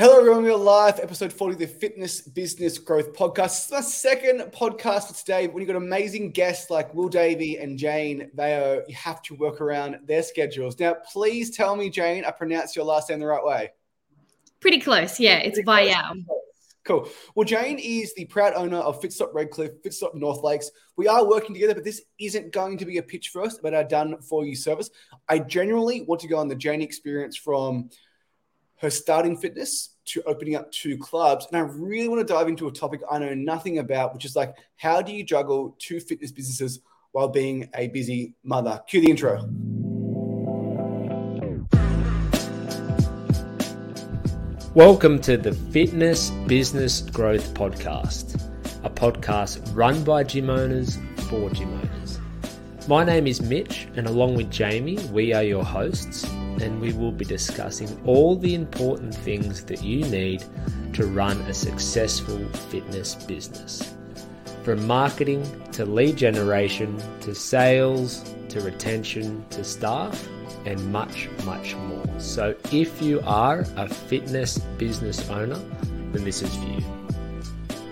Hello, everyone. We're live, episode 40 of the Fitness Business Growth Podcast. It's my second podcast for today. When you've got amazing guests like Will Davey and Jayne, they you have to work around their schedules. Now, please tell me, Jayne, I pronounced your last name the right way. Pretty close. Yeah, it's Vaiao. Cool. Well, Jayne is the proud owner of Fitstop Redcliffe, Fitstop North Lakes. We are working together, but this isn't going to be a pitch for us, but our done for you service. I genuinely want to go on the Jayne experience from her starting fitness to opening up two clubs. And I really want to dive into a topic I know nothing about, which is like, how do you juggle two fitness businesses while being a busy mother? Cue the intro. Welcome to the Fitness Business Growth Podcast, a podcast run by gym owners for gym owners. My name is Mitch, and along with Jamie, we are your hosts and we will be discussing all the important things that you need to run a successful fitness business. From marketing to lead generation to sales to retention to staff and much, much more. So, if you are a fitness business owner, then this is for you.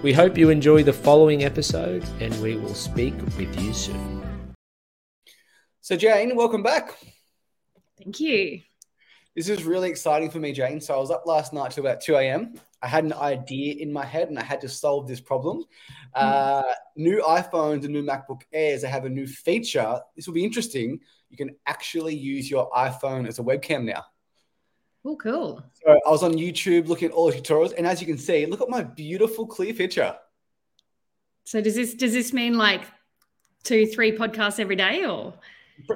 We hope you enjoy the following episode and we will speak with you soon. So, Jayne, welcome back. Thank you. This is really exciting for me, Jayne. So I was up last night till about 2 a.m. I had an idea in my head and I had to solve this problem. Uh, new iPhones and new MacBook Airs, they have a new feature. This will be interesting. You can actually use your iPhone as a webcam now. Oh, cool. So I was on YouTube looking at all the tutorials, and as you can see, look at my beautiful clear picture. So does this does this mean like two, three podcasts every day or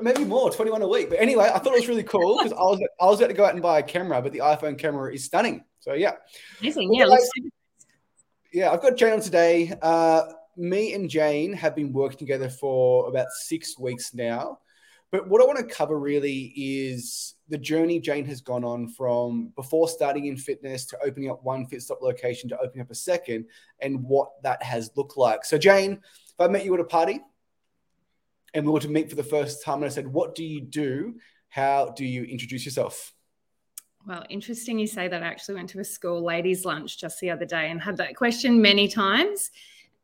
maybe more, 21 a week. But anyway, I thought it was really cool because I was I was about to go out and buy a camera, but the iPhone camera is stunning. So yeah. Amazing. Yeah. yeah, I've got Jayne on today. Uh, me and Jayne have been working together for about six weeks now. But what I want to cover really is the journey Jayne has gone on from before starting in fitness to opening up one Fitstop location to opening up a second and what that has looked like. So, Jayne, if I met you at a party, and we were to meet for the first time. And I said, What do you do? How do you introduce yourself? Well, interesting you say that. I actually went to a school ladies' lunch just the other day and had that question many times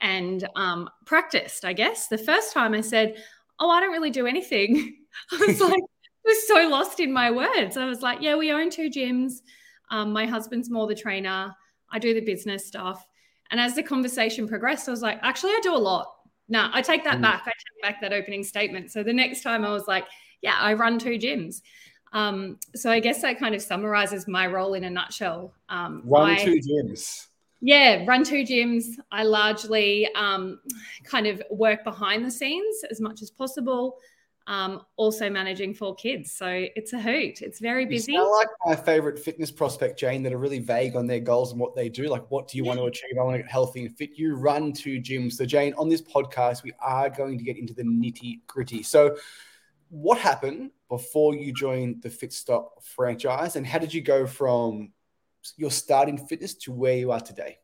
and um, practiced, I guess. The first time I said, Oh, I don't really do anything. I was like, I was so lost in my words. I was like, Yeah, we own two gyms. Um, my husband's more the trainer. I do the business stuff. And as the conversation progressed, I was like, Actually, I do a lot no, I take that mm. back. I take back that opening statement. So the next time I was like, yeah, I run two gyms. Um, so I guess that kind of summarizes my role in a nutshell. Um, run I, two gyms. Yeah, run two gyms. I largely um, kind of work behind the scenes as much as possible um, also managing four kids. So it's a hoot. It's very busy. I like my favorite fitness prospect, Jayne, that are really vague on their goals and what they do. Like, what do you yeah. want to achieve? I want to get healthy and fit. You run two gyms. So, Jayne, on this podcast, we are going to get into the nitty gritty. So, what happened before you joined the Fitstop franchise, and how did you go from your starting fitness to where you are today?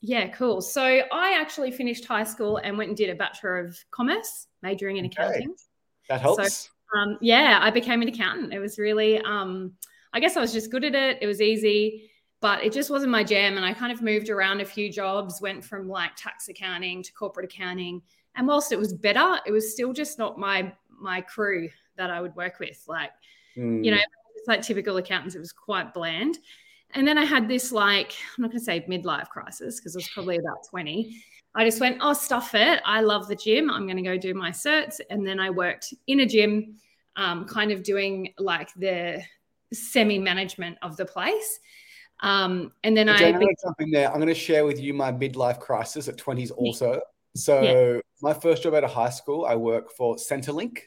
Yeah, cool. So I actually finished high school and went and did a Bachelor of Commerce, majoring in okay. That helps. So, um, yeah, I became an accountant. It was really, um, I guess I was just good at it. It was easy, but it just wasn't my jam. And I kind of moved around a few jobs, went from like tax accounting to corporate accounting. And whilst it was better, it was still just not my my crew that I would work with. Like, mm. you know, it's like typical accountants, it was quite bland. And then I had this like, I'm not going to say midlife crisis because it was probably about 20. I just went, oh, stuff it. I love the gym. I'm going to go do my certs. And then I worked in a gym, um, kind of doing like the semi management of the place. Um, and then Jayne, I. I'm jump in there. I'm going to share with you my midlife crisis at 20s also. So, yeah. my first job out of high school, I work for Centrelink.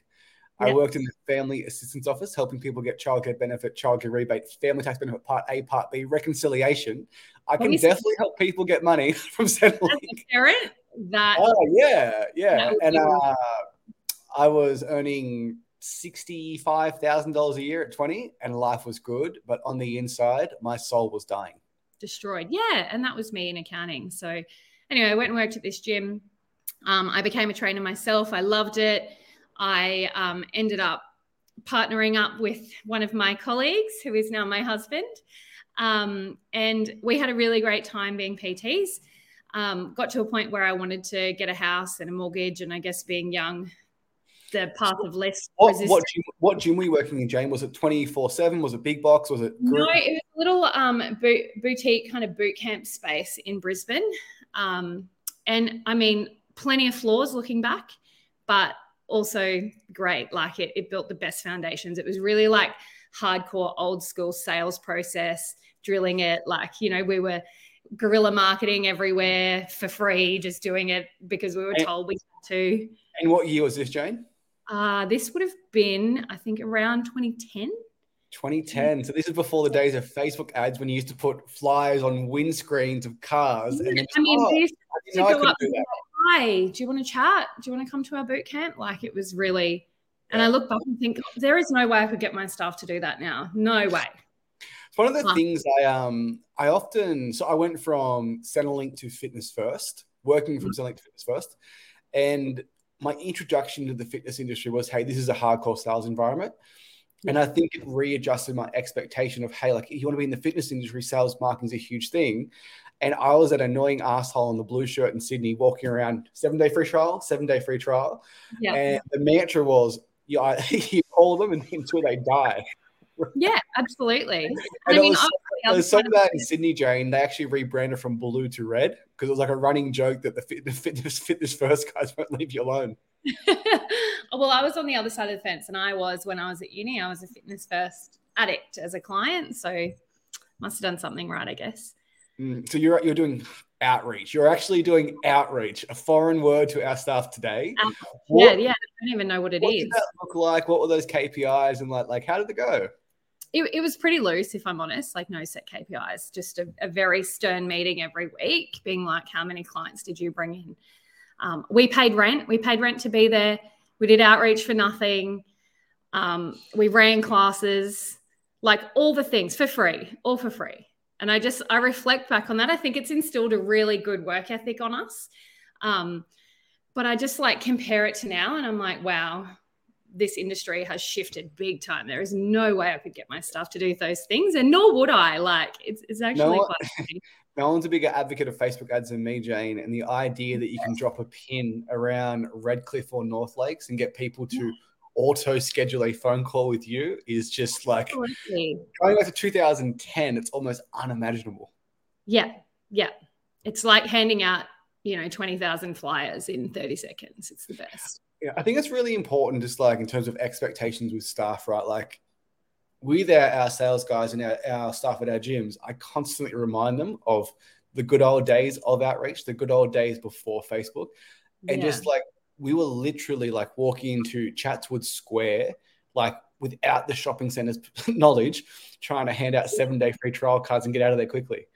I worked in the family assistance office, helping people get childcare benefit, childcare rebate, family tax benefit, part A, part B, reconciliation. I can definitely help people get money from Centrelink. Parent, that. Oh yeah, yeah, and uh, I was earning sixty-five thousand dollars a year at twenty, and life was good, but on the inside, my soul was dying. Destroyed. Yeah, and that was me in accounting. So, anyway, I went and worked at this gym. Um, I became a trainer myself. I loved it I um, ended up partnering up with one of my colleagues, who is now my husband. Um, and we had a really great time being PTs. Um, got to a point where I wanted to get a house and a mortgage, and I guess being young, the path of less what, resistance. what, gym, what gym were you working in, Jayne? Was it 24 7? Was it big box? Was it group? No, it was a little um, boot, boutique kind of boot camp space in Brisbane. Um, and I mean, plenty of flaws looking back, but also great. Like it, it built the best foundations. It was really like hardcore old school sales process, drilling it. Like, you know, we were guerrilla marketing everywhere for free, just doing it because we were and, told we had to. And what year was this, Jayne? Uh, this would have been, I think, around 2010. 2010. So this is before the days of Facebook ads when you used to put flyers on windscreens of cars. And then, I mean, oh, to go up Hi, do you want to chat? Do you want to come to our boot camp? Like it was really, and I look back and think there is no way I could get my staff to do that now. No way. It's one of the things I um I often so I went from Centrelink to Fitness First, working from mm-hmm. Centrelink to Fitness First, and my introduction to the fitness industry was, hey, this is a hardcore sales environment. And I think it readjusted my expectation of, hey, like you want to be in the fitness industry, sales marketing is a huge thing. And I was that annoying asshole in the blue shirt in Sydney walking around seven day free trial, seven day free trial. Yeah. And the mantra was, you, uh, you call them and until they die. Yeah, absolutely. I mean, was, there's some of that in Sydney, Jayne. They actually rebranded from blue to red because it was like a running joke that the, fit, the fitness, fitness first guys won't leave you alone. well, I was on the other side of the fence, and I was when I was at uni. I was a fitness first addict as a client, so must have done something right, I guess. Mm, so you're you're doing outreach. You're actually doing outreach, a foreign word to our staff today. what, yeah, yeah. I don't even know what it what is. Did that look like? What were those KPIs and like like how did it go? It, it was pretty loose, if I'm honest. Like no set KPIs, just a, a, very stern meeting every week, being like, how many clients did you bring in? Um, we paid rent. We paid rent to be there. We did outreach for nothing. Um, we ran classes, like all the things for free, all for free. And I just, I reflect back on that. I think it's instilled a really good work ethic on us. Um, but I just like compare it to now and I'm like, wow, this industry has shifted big time. There is no way I could get my staff to do those things, and nor would I. Like, it's, it's actually no quite. no one's a bigger advocate of Facebook ads than me, Jayne. And the idea that you can drop a pin around Redcliffe or North Lakes and get people to auto schedule a phone call with you is just like Absolutely. going back to 2010, it's almost unimaginable. Yeah. Yeah. It's like handing out, you know, 20,000 flyers in 30 seconds. It's the best. Yeah. I think it's really important, just like in terms of expectations with staff, right? Like we our, our sales guys and our, our staff at our gyms, I constantly remind them of the good old days of outreach, the good old days before Facebook. And yeah. just like we were literally like walking into Chatswood Square, like without the shopping center's knowledge, trying to hand out seven day free trial cards and get out of there quickly.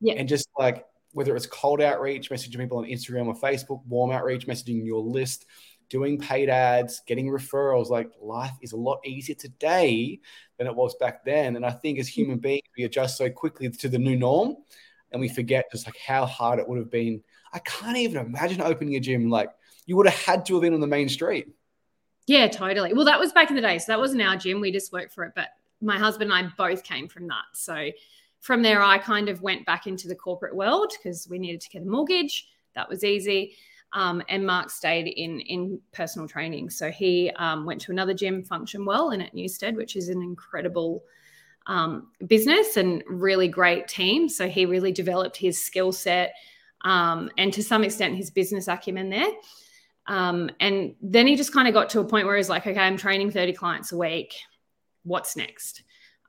Yeah. And just like whether it was cold outreach, messaging people on Instagram or Facebook, warm outreach, messaging your list, doing paid ads, getting referrals, like life is a lot easier today than it was back then. And I think as human mm-hmm. beings, we adjust so quickly to the new norm and we forget just like how hard it would have been. I can't even imagine opening a gym like you would have had to have been on the main street. Yeah, totally. Well, that was back in the day. So that wasn't our gym. We just worked for it. But my husband and I both came from that. So from there, I kind of went back into the corporate world because we needed to get a mortgage. That was easy. Um, and Mark stayed in in personal training. So he um, went to another gym, Function Well, in at Newstead, which is an incredible um, business and really great team. So he really developed his skill set um, and to some extent his business acumen there. Um, and then he just kind of got to a point where he's like, okay, I'm training 30 clients a week. What's next?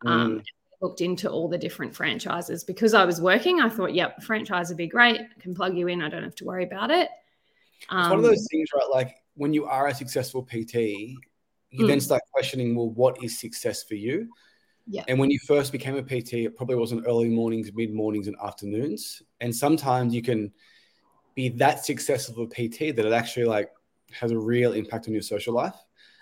Mm. Um, looked into all the different franchises because I was working. I thought, yep, franchise would be great. I can plug you in. I don't have to worry about it. Um, it's one of um, those things, right? Like when you are a successful PT, you mm. then start questioning, well, what is success for you? Yeah. And when you first became a PT, it probably wasn't early mornings, mid mornings, and afternoons. And sometimes you can be that successful of a PT that it actually like has a real impact on your social life.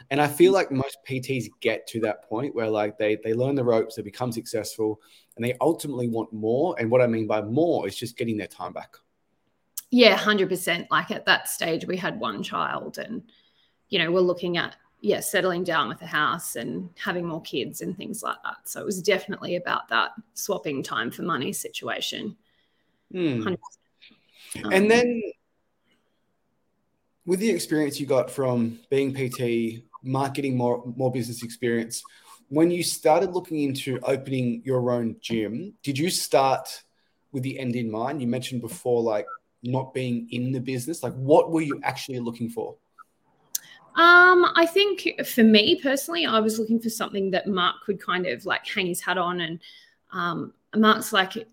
And I feel like most PTs get to that point where like they they learn the ropes, they become successful, and they ultimately want more. And what I mean by more is just getting their time back. Yeah, hundred percent. Like at that stage, we had one child, and you know we're looking at yeah, settling down with a house and having more kids and things like that. So it was definitely about that swapping time for money situation. Hmm. Um, and then with the experience you got from being PT, marketing more more business experience, when you started looking into opening your own gym, did you start with the end in mind? You mentioned before, like not being in the business. Like, what were you actually looking for? Um, I think for me personally, I was looking for something that Mark could kind of like hang his hat on. And um, Mark's like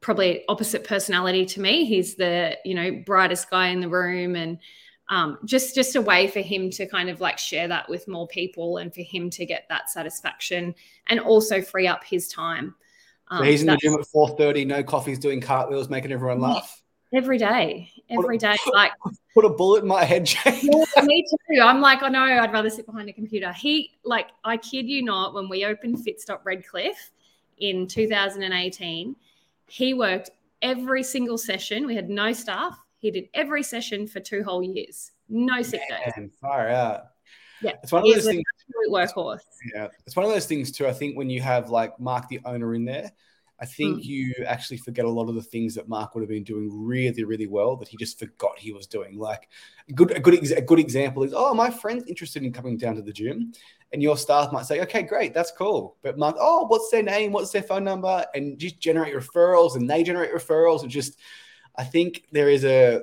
probably opposite personality to me. He's the you know brightest guy in the room, and um, just just a way for him to kind of like share that with more people, and for him to get that satisfaction, and also free up his time. Um, so he's in the gym at four thirty, no coffees, doing cartwheels, making everyone laugh every day, every day. Put, like put a bullet in my head, Jayne. Yeah, me too. I'm like, I oh, know I'd rather sit behind a computer. He like, I kid you not, when we opened Fitstop Redcliffe in 2018, he worked every single session. We had no staff. He did every session for two whole years. No sick Man, days. Far out. Yeah, it's one of those things. Workhorse. Yeah, it's one of those things too. I think when you have like Mark the owner in there, I think mm. you actually forget a lot of the things that Mark would have been doing really, really well that he just forgot he was doing. Like a good, a good, a good example is, oh, my friend's interested in coming down to the gym, and your staff might say, okay, great, that's cool. But Mark, oh, what's their name? What's their phone number? And just generate referrals, and they generate referrals, and just, I think there is a,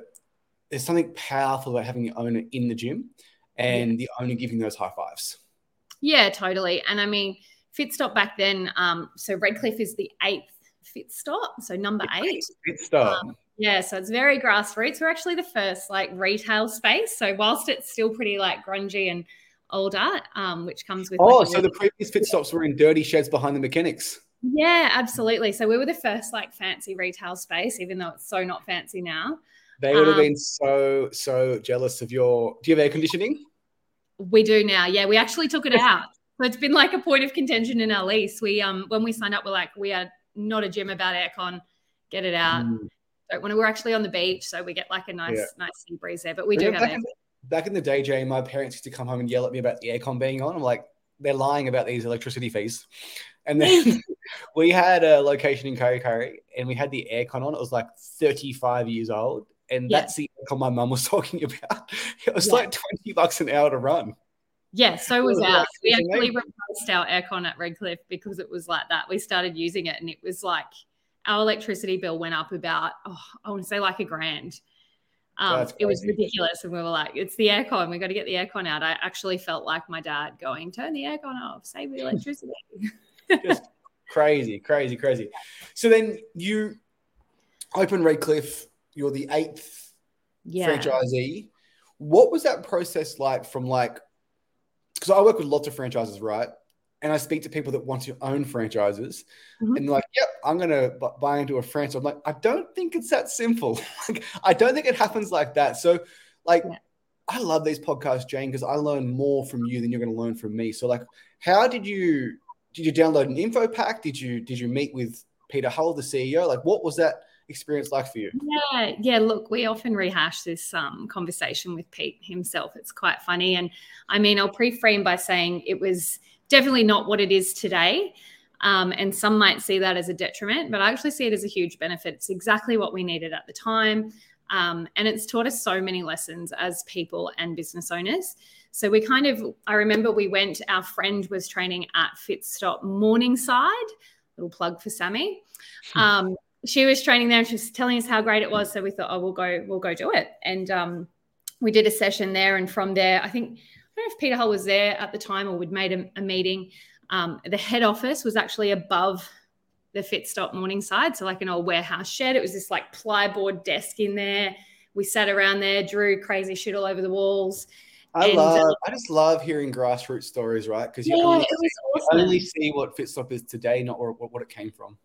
there's something powerful about having the owner in the gym, and yeah. the owner giving those high fives. Yeah, totally. And I mean Fitstop back then, um, so Redcliffe is the eighth Fitstop, so number eight. Fitstop. Um, yeah, so it's very grassroots. We're actually the first like retail space. So whilst it's still pretty like grungy and older, um, which comes with. Oh, like, so the previous Fitstops were in dirty sheds behind the mechanics. Yeah, absolutely. So we were the first like fancy retail space, even though it's so not fancy now. They would have um, been so so jealous of your. Do you have air conditioning? We do now. Yeah, we actually took it out. So it's been like a point of contention in our lease. We um when we signed up, we're like, we are not a gym about aircon. Get it out. Mm. So when we're actually on the beach, so we get like a nice, yeah. nice sea breeze there. But we do have back in, the, back in the day, Jay, my parents used to come home and yell at me about the aircon being on. I'm like, they're lying about these electricity fees. And then we had a location in Kurri Kurri and we had the aircon on. It was like 35 years old. And yeah. that's the aircon my mum was talking about. It was yeah. like 20 bucks an hour to run. Yeah, so was ours. We actually replaced our aircon at Redcliffe because it was like that. We started using it and it was like our electricity bill went up about, oh, I want to say like a grand. Um, it was ridiculous. And we were like, it's the aircon. We got to get the aircon out. I actually felt like my dad going, turn the aircon off, save the electricity. Just crazy, crazy, crazy. So then you open Redcliffe, you're the eighth yeah. franchisee. What was that process like from like because I work with lots of franchises, right? And I speak to people that want to own franchises, mm-hmm. and like, "Yep, I'm going to b- buy into a franchise." I'm like, I don't think it's that simple. like, I don't think it happens like that. So, like, yeah. I love these podcasts, Jayne, because I learn more from you than you're going to learn from me. So, like, how did you did you download an info pack? Did you did you meet with Peter Hull, the CEO? Like, what was that? Experience like for you? Yeah, yeah. Look, we often rehash this um, conversation with Pete himself. It's quite funny, and I mean, I'll pre-frame by saying it was definitely not what it is today. Um, and some might see that as a detriment, but I actually see it as a huge benefit. It's exactly what we needed at the time. Um, and it's taught us so many lessons as people and business owners. So we kind of, I remember we went, our friend was training at Fitstop Morningside, little plug for Sammy. Hmm. Um, she was training there and she was telling us how great it was. So we thought, oh, we'll go, we'll go do it. And um, we did a session there. And from there, I think, I don't know if Peter Hull was there at the time or we'd made a, a meeting. Um, the head office was actually above the Fitstop Morningside. So like an old warehouse shed. It was this like plyboard desk in there. We sat around there, drew crazy shit all over the walls. I and, love. Uh, I just love hearing grassroots stories, right? Because you, yeah, only, awesome. only see what Fitstop is today, not what, what it came from.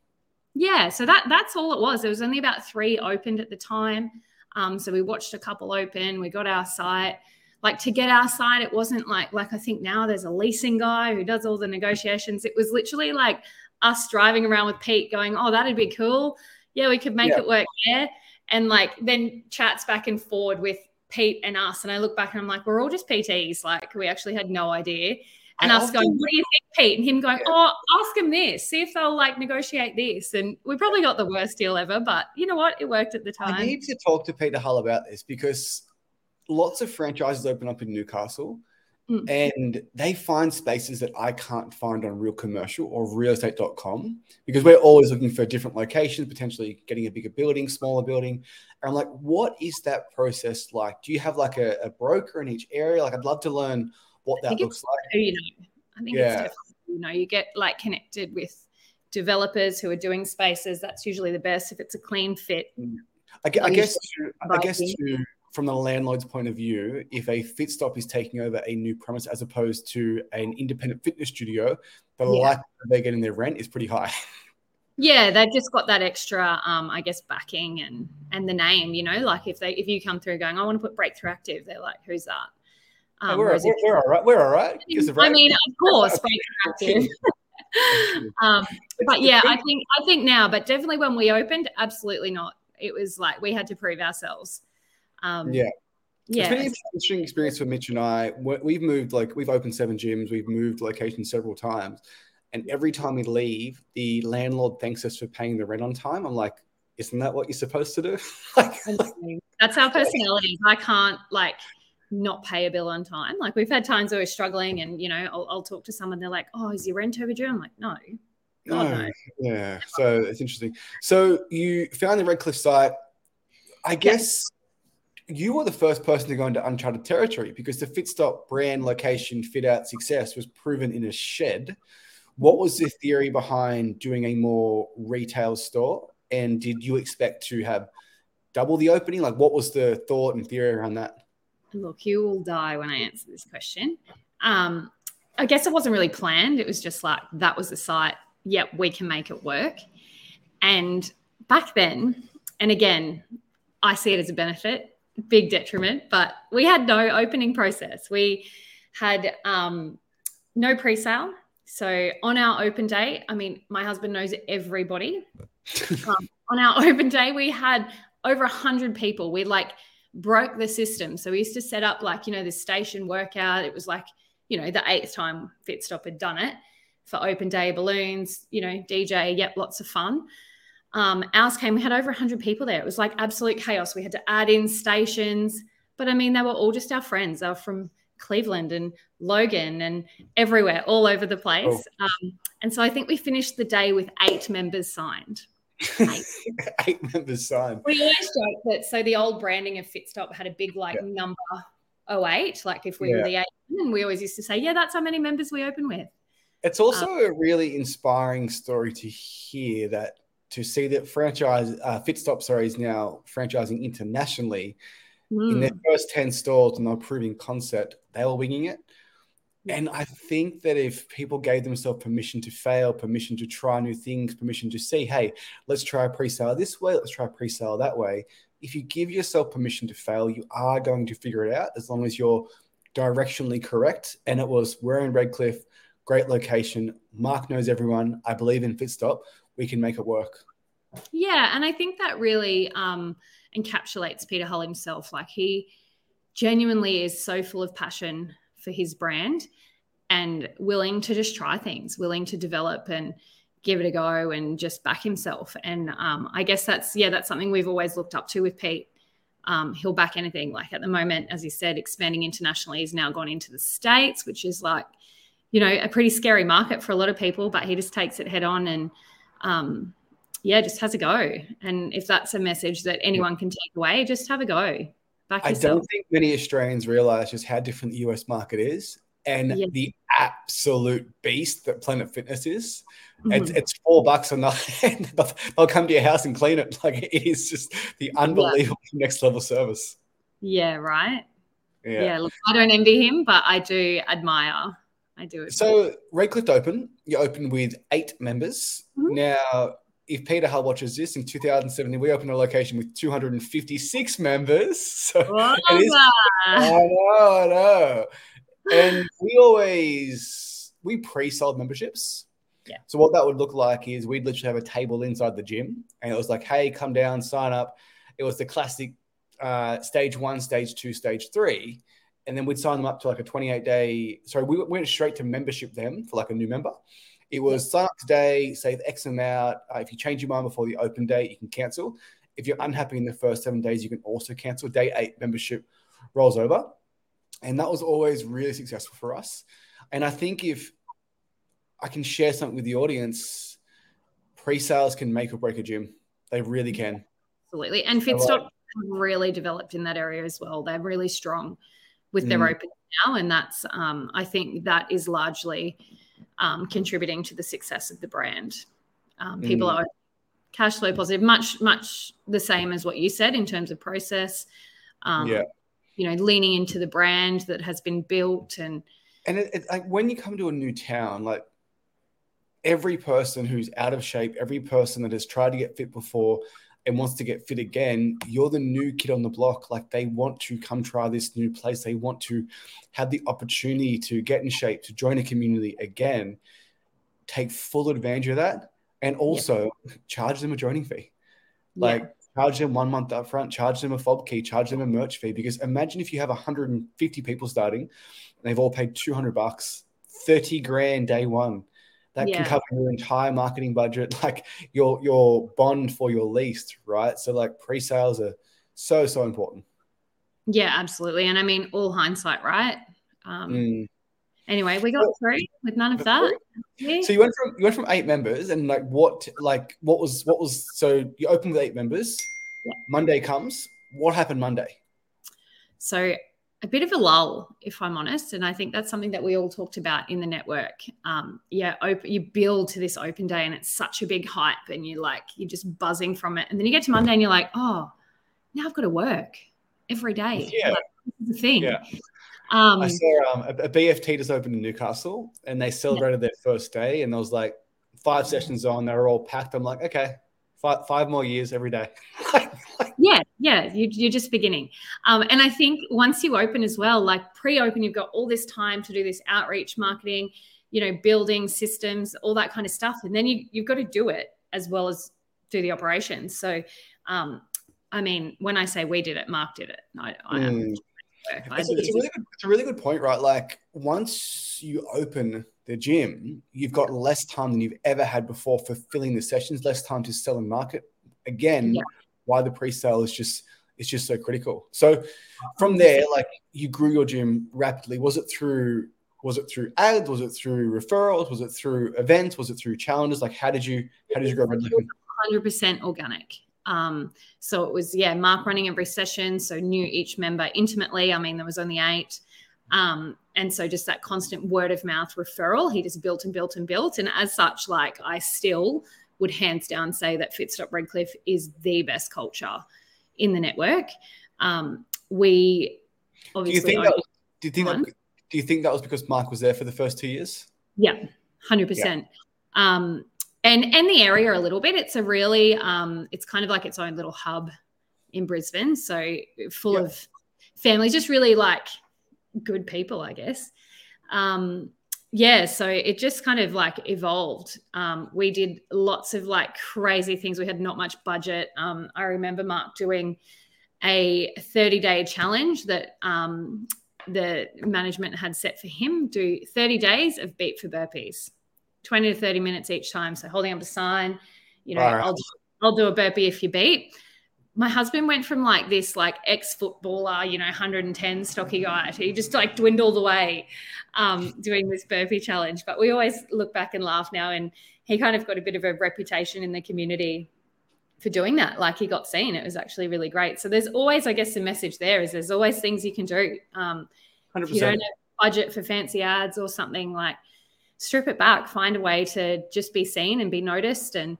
Yeah, so that that's all it was. There was only about three opened at the time. Um, so we watched a couple open. We got our site. Like to get our site, it wasn't like like I think now there's a leasing guy who does all the negotiations. It was literally like us driving around with Pete, going, "Oh, that'd be cool. Yeah, we could make yeah. it work there." And like then chats back and forward with Pete and us. And I look back and I'm like, we're all just PTs. Like we actually had no idea. And I us often- going, what do you think, Pete? And him going, oh, ask them this, see if they'll like negotiate this. And we probably got the worst deal ever, but you know what? It worked at the time. I need to talk to Peter Hull about this because lots of franchises open up in Newcastle Mm. and they find spaces that I can't find on real commercial or realestate.com because we're always looking for different locations, potentially getting a bigger building, smaller building. And I'm like, what is that process like? Do you have like a, a broker in each area? Like, I'd love to learn what that looks like. who you know. I think Yeah. it's definitely, you know, you get like connected with developers who are doing spaces. That's usually the best if it's a clean fit. I, I guess, to, I guess to, from the landlord's point of view, if a Fitstop is taking over a new premise as opposed to an independent fitness studio, the Yeah. likelihood they're getting their rent is pretty high. Yeah, they've just got that extra, um, I guess, backing and and the name. You know, like if they if you come through going, I want to put Breakthrough Active, they're like, who's that? Um, we're, we're, we're all right. We're all right. Give us a I mean, of course, um, but yeah, I think I think now, but definitely when we opened, absolutely not. It was like we had to prove ourselves. Um, Yeah. yeah, It's been an interesting experience for Mitch and I. We- We've moved like we've opened seven gyms. We've moved locations several times, and every time we leave, the landlord thanks us for paying the rent on time. I'm like, isn't that what you're supposed to do? like, That's our personalities. I can't like not pay a bill on time. Like we've had times where we're struggling, and you know, I'll, I'll talk to someone. They're like, "Oh, is your rent overdue?" I'm like, "No." No, God, no. yeah. So it's interesting. So you found the Redcliffe site. I guess you were the first person to go into uncharted territory because the Fitstop brand, location, fit out success was proven in a shed. What was the theory behind doing a more retail store? And did you expect to have double the opening? Like, what was the thought and theory around that? Look, you will die when I answer this question. Um, I guess it wasn't really planned. It was just like that was the site. Yep, we can make it work. And back then, and again, I see it as a benefit, big detriment, but we had no opening process. We had um, no pre-sale. So on our open day, I mean, my husband knows everybody. um, on our open day, we had over a hundred people. We like broke the system. So we used to set up like, you know, the station workout. It was like, you know, the eighth time Fitstop had done it for open day balloons, you know, DJ, yep, lots of fun. Um, ours came, we had over 100 people there. It was like absolute chaos. We had to add in stations, but I mean, they were all just our friends. They were from Cleveland and Logan and everywhere, all over the place. Um, and so I think we finished the day with eight members signed. Eight. Members signed. We always joke that so the old branding of Fitstop had a big like Yeah. number 08, like if we were the eight, and we always used to say, yeah, that's how many members we open with. It's also a really inspiring story to hear that to see that franchise uh, Fitstop sorry is now franchising internationally in their Mm. first 10 stores and they're proving concept they were winging it and i think that if people gave themselves permission to fail permission to try new things permission to see hey let's try a pre-sale this way let's try a pre-sale that way if you give yourself permission to fail you are going to figure it out as long as you're directionally correct. And it was we're in redcliffe great location. Mark knows everyone. I believe in fitstop we can make it work. Yeah, and I think that really um, encapsulates Peter Hull himself. Like he genuinely is so full of passion for his brand and willing to just try things, willing to develop and give it a go and just back himself. And um, I guess that's yeah, that's something we've always looked up to with Pete. Um, he'll back anything. Like at the moment, as he said, expanding internationally, he's now gone into the states, which is like you know a pretty scary market for a lot of people. But he just takes it head on and um, yeah, just has a go. And if that's a message that anyone can take away, just have a go. Back I yourself. don't think many Australians realize just how different the US market is and Yeah. the absolute beast that Planet Fitness is. It's, Mhm. it's four bucks a night. They'll- They'll come to your house and clean it. Like it is just the unbelievable next level service. Yeah, right. Yeah. Yeah. look, I don't envy him, but I do admire. I do. admire. So Redcliffe Open, you open with eight members. Mhm. Now, if Peter Hull watches this in 2017, we opened a location with 256 members. So Wowza. it is I know, I know. And we always we pre-sold memberships. Yeah. So what that would look like is we'd literally have a table inside the gym, and it was like, "Hey, come down, sign up." It was the classic uh, stage one, stage two, stage three, and then we'd sign them up to like a 28 day. Sorry, we went straight to membership them for like a new member. It was sign up today, save X amount. Uh, if you change your mind before the open date, you can cancel. If you're unhappy in the first seven days, you can also cancel. Day eight membership rolls over. And that was always really successful for us. And I think if I can share something with the audience, pre sales can make or break a gym. They really can. Absolutely. And Fitstop really developed in that area as well. They're really strong with their mm. open now. And that's, um, I think that is largely um, contributing to the success of the brand. Um, people mm. are cash flow positive, much, much the same as what you said in terms of process. Um, yeah. You know, leaning into the brand that has been built and, and it, it, like when you come to a new town, like every person who's out of shape, every person that has tried to get fit before and wants to get fit again, you're the new kid on the block. Like they want to come try this new place. They want to have the opportunity to get in shape, to join a community again, take full advantage of that, and also yeah. charge them a joining fee. Like yeah. charge them one month upfront, charge them a fob key, charge them a merch fee. Because imagine if you have 150 people starting, and they've all paid 200 bucks, 30 grand day one that yeah. can cover your entire marketing budget, like your your bond for your lease, right? So like pre-sales are so so important. Yeah, absolutely. And I mean, all hindsight, right? Um, mm. Anyway, we got through with none of that. So you went from you went from eight members, and like what like what was what was so you opened with eight members. Yeah. Monday comes. What happened Monday? So a bit of a lull, if I'm honest. And I think that's something that we all talked about in the network. Um, yeah, open, you build to this open day and it's such a big hype and you're like, you're just buzzing from it. And then you get to Monday and you're like, oh, now I've got to work every day. Yeah. Like, the thing. Yeah. Um, I saw um, a, a, BFT just opened in Newcastle and they celebrated yeah. their first day and there was like five sessions on, they were all packed. I'm like, okay, five, five more years every day. yeah, yeah, you, are just beginning. Um, and I think once you open as well, like pre-open, you've got all this time to do this outreach marketing, you know, building systems, all that kind of stuff, and then you, you've got to do it as well as do the operations. So, um, I mean, when I say we did it, Mark did it. I, I mm. It's, it's, a really good, it's a really good point, right? Like once you open the gym, you've got less time than you've ever had before for filling the sessions, less time to sell and market. Again, yeah why the pre-sale is just it's just so critical. So from there, like you grew your gym rapidly. Was it through was it through ads? Was it through referrals? Was it through events? Was it through challenges? Like how did you how did you grow Red Hundred percent organic. Um, so it was yeah, Mark running every session, so knew each member intimately. I mean, there was only eight. Um, and so just that constant word of mouth referral, he just built and built and built. And as such, like I still would hands down say that Fitstop Redcliffe is the best culture in the network. Um, we obviously. Do you think, that was, do, you think that, do you think that was because Mark was there for the first two years? Yeah, hundred yeah. percent. Um, and and the area a little bit. It's a really um, it's kind of like its own little hub in Brisbane. So full of families, just really like good people, I guess. Um, yeah, so it just kind of like evolved. Um, we did lots of like crazy things. We had not much budget. Um, I remember Mark doing a 30 day challenge that um, the management had set for him do 30 days of beat for burpees, 20 to 30 minutes each time. So holding up a sign, you know, right. I'll, I'll do a burpee if you beat my husband went from like this like ex footballer, you know, 110 stocky guy to he just like dwindled away um, doing this burpee challenge. But we always look back and laugh now, and he kind of got a bit of a reputation in the community for doing that. Like he got seen. It was actually really great. So there's always, I guess, the message there is there's always things you can do. Um, 100%. If you don't budget for fancy ads or something like strip it back, find a way to just be seen and be noticed and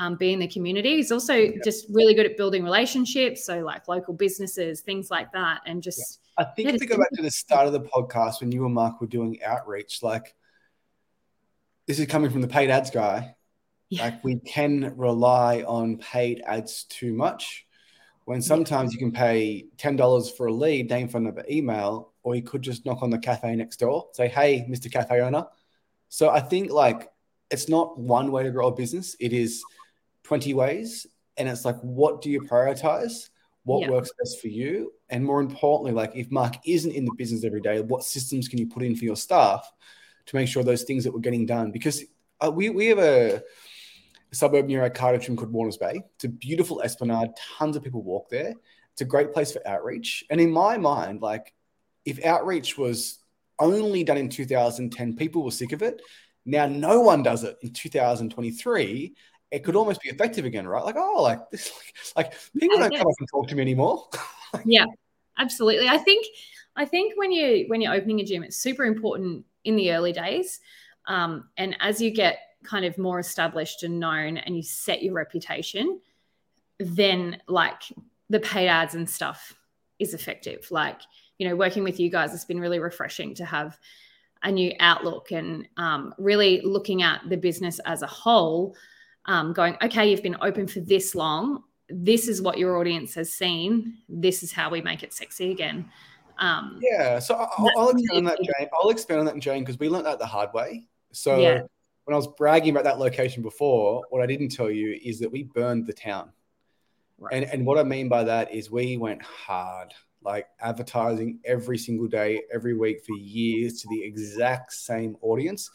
um, be in the community. He's also yeah. just really good at building relationships, so like local businesses, things like that, and just. Yeah. I think yeah, if we go back to the start of the podcast when you and Mark were doing outreach, like this is coming from the paid ads guy. Like we can rely on paid ads too much. When sometimes you can pay ten dollars for a lead, name, phone number, email, or you could just knock on the cafe next door, say, "Hey, Mr. Cafe owner." So I think like it's not one way to grow a business. It is 20 ways. And it's like, what do you prioritize? what yeah. works best for you, and more importantly, like if Mark isn't in the business every day, what systems can you put in for your staff to make sure those things that we're getting done? Because uh, we we have a, a suburb near our Cardiff called Warners Bay. It's a beautiful esplanade. Tons of people walk there. It's a great place for outreach. And in my mind, like if outreach was only done in 2010, people were sick of it. Now no one does it in 2023. It could almost be effective again, right? Like, oh, like this, like, like people don't come up and talk to me anymore. yeah, absolutely. I think, I think when you when you're opening a gym, it's super important in the early days, um, and as you get kind of more established and known, and you set your reputation, then like the paid ads and stuff is effective. Like, you know, working with you guys, it's been really refreshing to have a new outlook and um, really looking at the business as a whole, um, going, okay, you've been open for this long. This is what your audience has seen. This is how we make it sexy again. Um, yeah, so I'll, I'll expand on that, Jayne. I'll expand on that, Jayne, because we learned that the hard way. So yeah. when I was bragging about that location before, what I didn't tell you is that we burned the town. Right. And, and what I mean by that is we went hard like advertising every single day, every week for years to the exact same audience.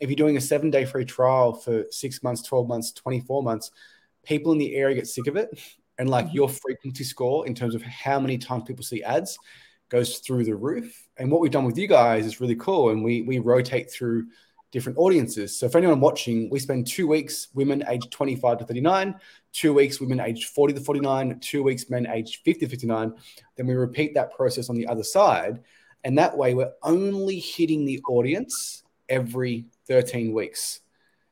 If you're doing a seven day free trial for six months, 12 months, 24 months, people in the area get sick of it. And like mm-hmm. your frequency score in terms of how many times people see ads goes through the roof. And what we've done with you guys is really cool. And we, we rotate through different audiences. So for anyone watching, we spend two weeks women aged 25 to 39, two weeks women aged 40 to 49, two weeks men aged 50 to 59. Then we repeat that process on the other side. And that way we're only hitting the audience every 13 weeks.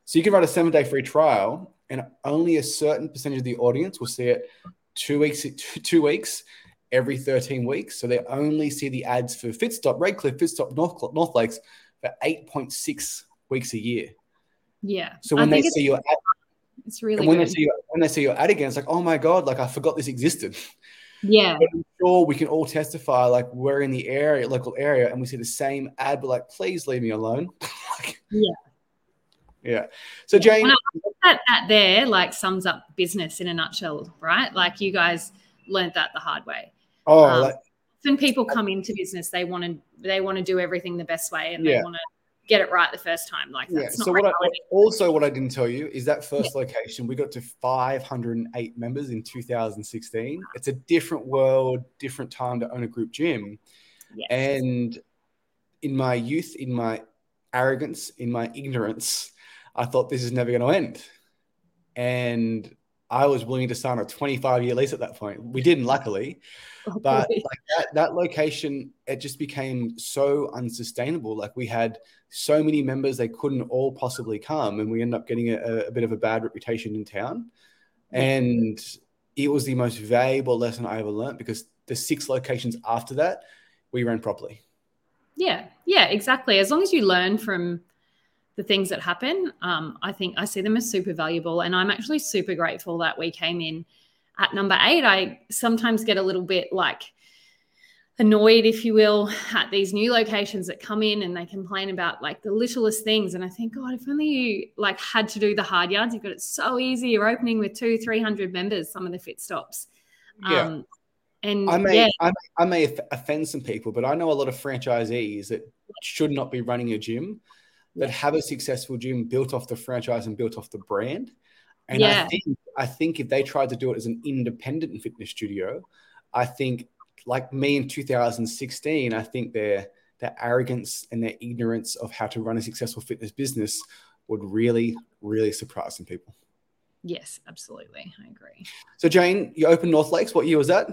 So you can run a seven day free trial and only a certain percentage of the audience will see it two weeks, two weeks every 13 weeks. So they only see the ads for Fitstop, Redcliffe, Fitstop, North, North Lakes for 8.6 weeks a year. Yeah. So when they see your ad, it's really when good. they see your, when they see your ad again, it's like, oh my god, like I forgot this existed. Yeah. But I'm sure we can all testify, like we're in the area, local area, and we see the same ad, but like, please leave me alone. like, yeah. Yeah. So Jayne, that, that there like sums up business in a nutshell, right? Like you guys learned that the hard way. Oh, um, like, when people come into business, they want to they want to do everything the best way, and yeah. they want to get it right the first time. Like yeah. So what I, also what I didn't tell you is that first yeah. location we got to 508 members in 2016. It's a different world, different time to own a group gym, yes. and in my youth, in my arrogance, in my ignorance, I thought this is never going to end, and I was willing to sign a 25 year lease at that point. We didn't, luckily. But like that, that location, it just became so unsustainable. Like we had so many members, they couldn't all possibly come. And we ended up getting a, a bit of a bad reputation in town. And it was the most valuable lesson I ever learned because the six locations after that, we ran properly. Yeah, yeah, exactly. As long as you learn from the things that happen, um, I think I see them as super valuable. And I'm actually super grateful that we came in at number eight. I sometimes get a little bit like annoyed, if you will, at these new locations that come in and they complain about like the littlest things. And I think, God, if only you like had to do the hard yards, you've got it so easy. You're opening with two, 300 members, some of the Fitstops. Yeah. Um, and I may, yeah. I may, I may offend some people, but I know a lot of franchisees that should not be running a gym that have a successful gym built off the franchise and built off the brand. And yeah. I think I think if they tried to do it as an independent fitness studio, I think like me in 2016, I think their their arrogance and their ignorance of how to run a successful fitness business would really, really surprise some people. Yes, absolutely. I agree. So Jayne, you opened North Lakes. What year was that?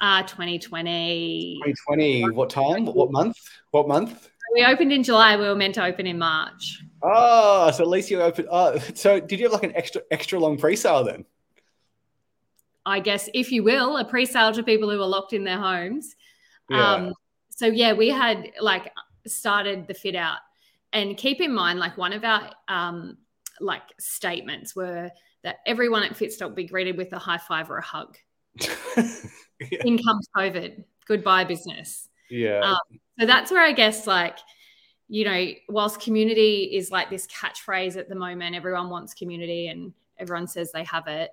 Uh 2020. 2020. What time? What month? What month? We opened in July. We were meant to open in March. Oh, so at least you opened. Oh, so did you have like an extra extra long pre-sale then? I guess, if you will, a pre-sale to people who are locked in their homes. Yeah. Um, so yeah, we had like started the fit out, and keep in mind, like one of our um, like statements were that everyone at Fitstop be greeted with a high five or a hug. yeah. In comes COVID. Goodbye, business. Yeah. Um, so that's where I guess like, you know, whilst community is like this catchphrase at the moment, everyone wants community and everyone says they have it.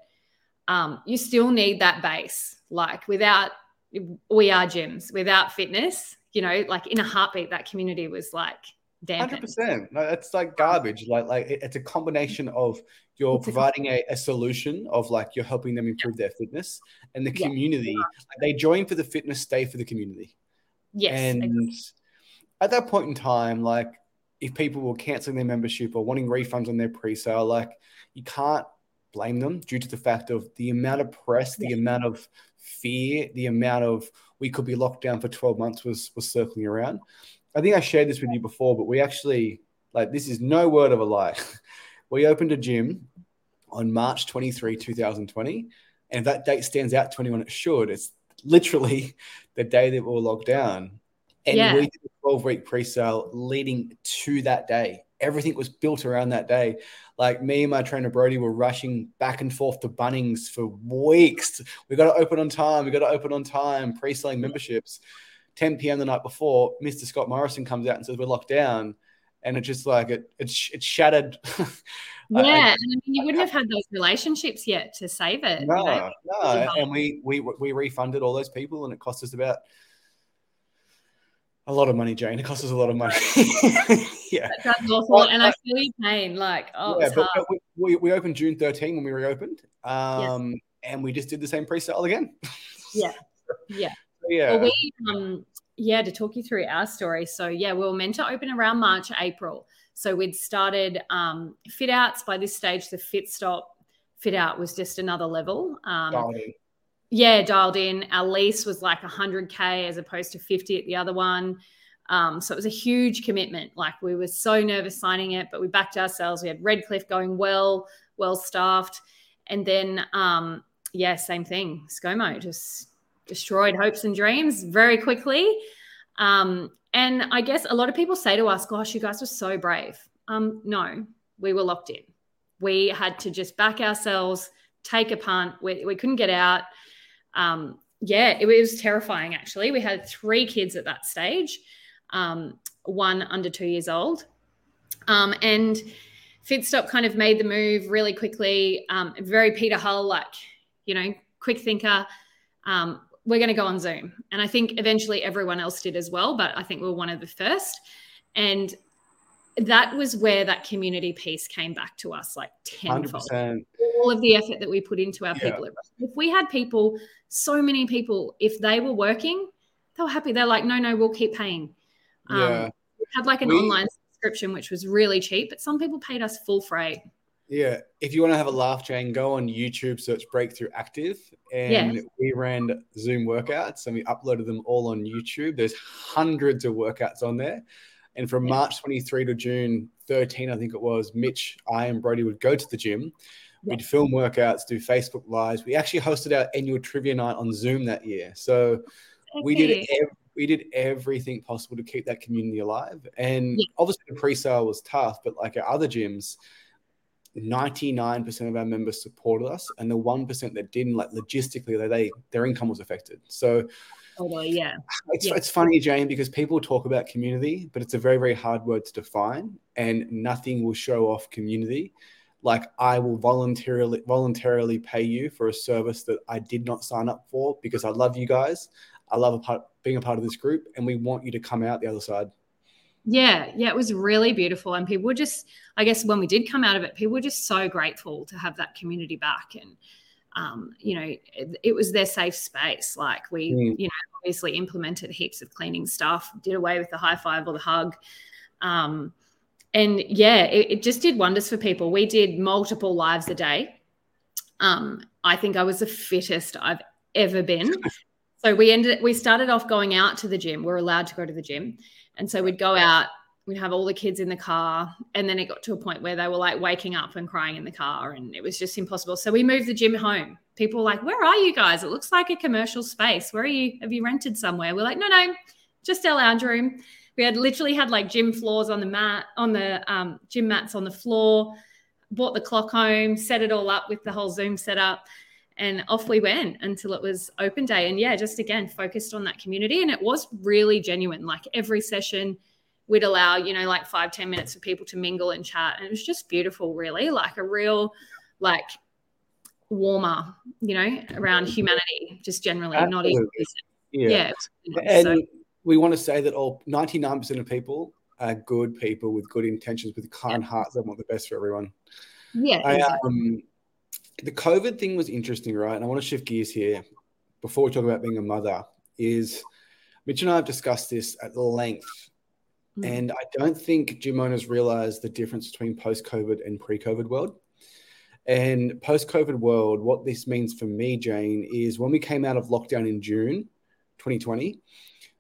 um, you still need that base. Like without we are gyms, without fitness, you know, like in a heartbeat, that community was like Hundred percent. No, it's like garbage. Like like it's a combination of you're it's providing a, a, solution of like you're helping them improve their fitness, and the community yeah. they join for the fitness, stay for the community. Yes. And exactly. at that point in time, like if people were canceling their membership or wanting refunds on their pre-sale, like you can't blame them due to the fact of the amount of press, the amount of fear, the amount of we could be locked down for 12 months was was circling around. I think I shared this with you before, but we actually like this is no word of a lie. we opened a gym on March 23, 2020. And if that date stands out to anyone, it should. It's literally the day that we were locked down. And yeah. we did a 12 week pre sale leading to that day. Everything was built around that day. Like me and my trainer Brody were rushing back and forth to Bunnings for weeks. We got to open on time. We got to open on time, pre selling memberships. 10 p.m. the night before, Mr. Scott Morrison comes out and says we're locked down, and it just like it it, it shattered. yeah, I, I mean, you wouldn't have had those relationships yet to save it. No, you know? no, and we we we refunded all those people, and it cost us about a lot of money, Jayne. It costs us a lot of money. yeah, that's awful, but, and I feel your pain. Like, oh, yeah, but, but we, we, opened June 13 when we reopened, um, and we just did the same pre-sale again. yeah, yeah yeah. Well, we, um, yeah, to talk you through our story. So, yeah, we were meant to open around March, April. So, we'd started um, fit outs. By this stage, the Fitstop fit out was just another level. Um, dialed yeah, dialed in. Our lease was like 100K as opposed to 50 at the other one. Um, so it was a huge commitment. Like we were so nervous signing it, but we backed ourselves. We had Redcliffe going well, well staffed. And then, um, yeah, same thing. ScoMo just destroyed hopes and dreams very quickly. Um, and I guess a lot of people say to us, gosh, you guys were so brave. Um, no, we were locked in. We had to just back ourselves, take a punt. We, we couldn't get out. Um, yeah, it, was terrifying, actually. We had three kids at that stage, um, one under two years old. Um, and Fitstop kind of made the move really quickly, um, very Peter Hull like, you know, quick thinker. Um, we're going to go on Zoom. And I think eventually everyone else did as well, but I think we were one of the first. And that was where that community piece came back to us like tenfold. 100%. All of the effort that we put into our yeah. people. If we had people, so many people, if they were working, they were happy. They're like, no, no, we'll keep paying. Um, yeah. We had like an we, online subscription, which was really cheap, but some people paid us full freight. Yeah, if you want to have a laugh, Jayne, go on YouTube, search Breakthrough Active, and we ran Zoom workouts and we uploaded them all on YouTube. There's hundreds of workouts on there. And from March 23 to June 13, I think it was, Mitch, I, and Brody would go to the gym. We'd film workouts, do Facebook Lives. We actually hosted our annual trivia night on Zoom that year. So okay. we did we did everything possible to keep that community alive. And obviously the pre-sale was tough, but like our other gyms – 99% of our members supported us and the 1% that didn't like logistically they, they their income was affected. So oh, totally yeah. it's, yeah. it's funny Jayne because people talk about community but it's a very very hard word to define and nothing will show off community. Like i will voluntarily voluntarily pay you for a service that i did not sign up for because i love you guys. I love a part, being a part of this group and we want you to come out the other side yeah, yeah, it was really beautiful. And people were just, I guess, when we did come out of it, people were just so grateful to have that community back. And, um, you know, it, it, was their safe space. Like we, mm. you know, obviously implemented heaps of cleaning stuff, did away with the high five or the hug. Um, and yeah, it, it just did wonders for people. We did multiple lives a day. Um, I think I was the fittest I've ever been. So we ended, we started off going out to the gym. We're allowed to go to the gym and so we'd go out, we'd have all the kids in the car. And then it got to a point where they were like waking up and crying in the car. And it was just impossible. So we moved the gym home. People were like, Where are you guys? It looks like a commercial space. Where are you? Have you rented somewhere? We're like, No, no, just our lounge room. We had literally had like gym floors on the mat, on the um, gym mats on the floor, bought the clock home, set it all up with the whole Zoom setup and off we went until it was open day and yeah just again focused on that community and it was really genuine like every session we'd allow you know like five ten minutes for people to mingle and chat and it was just beautiful really like a real like warmer, you know, around humanity, just generally, Absolutely. not even. Yeah. Yeah. was And. So, we want to say that all 99% of people are good people with good intentions, with kind hearts that want the best for everyone. yeah. I, exactly. um, the COVID thing was interesting, right? And I want to shift gears here before we talk about being a mother. Is Mitch and I have discussed this at length, Mm. and I don't think gym owners realize the difference between post-COVID and pre-COVID world. And post-COVID world, what this means for me, Jayne, is when we came out of lockdown in June 2020,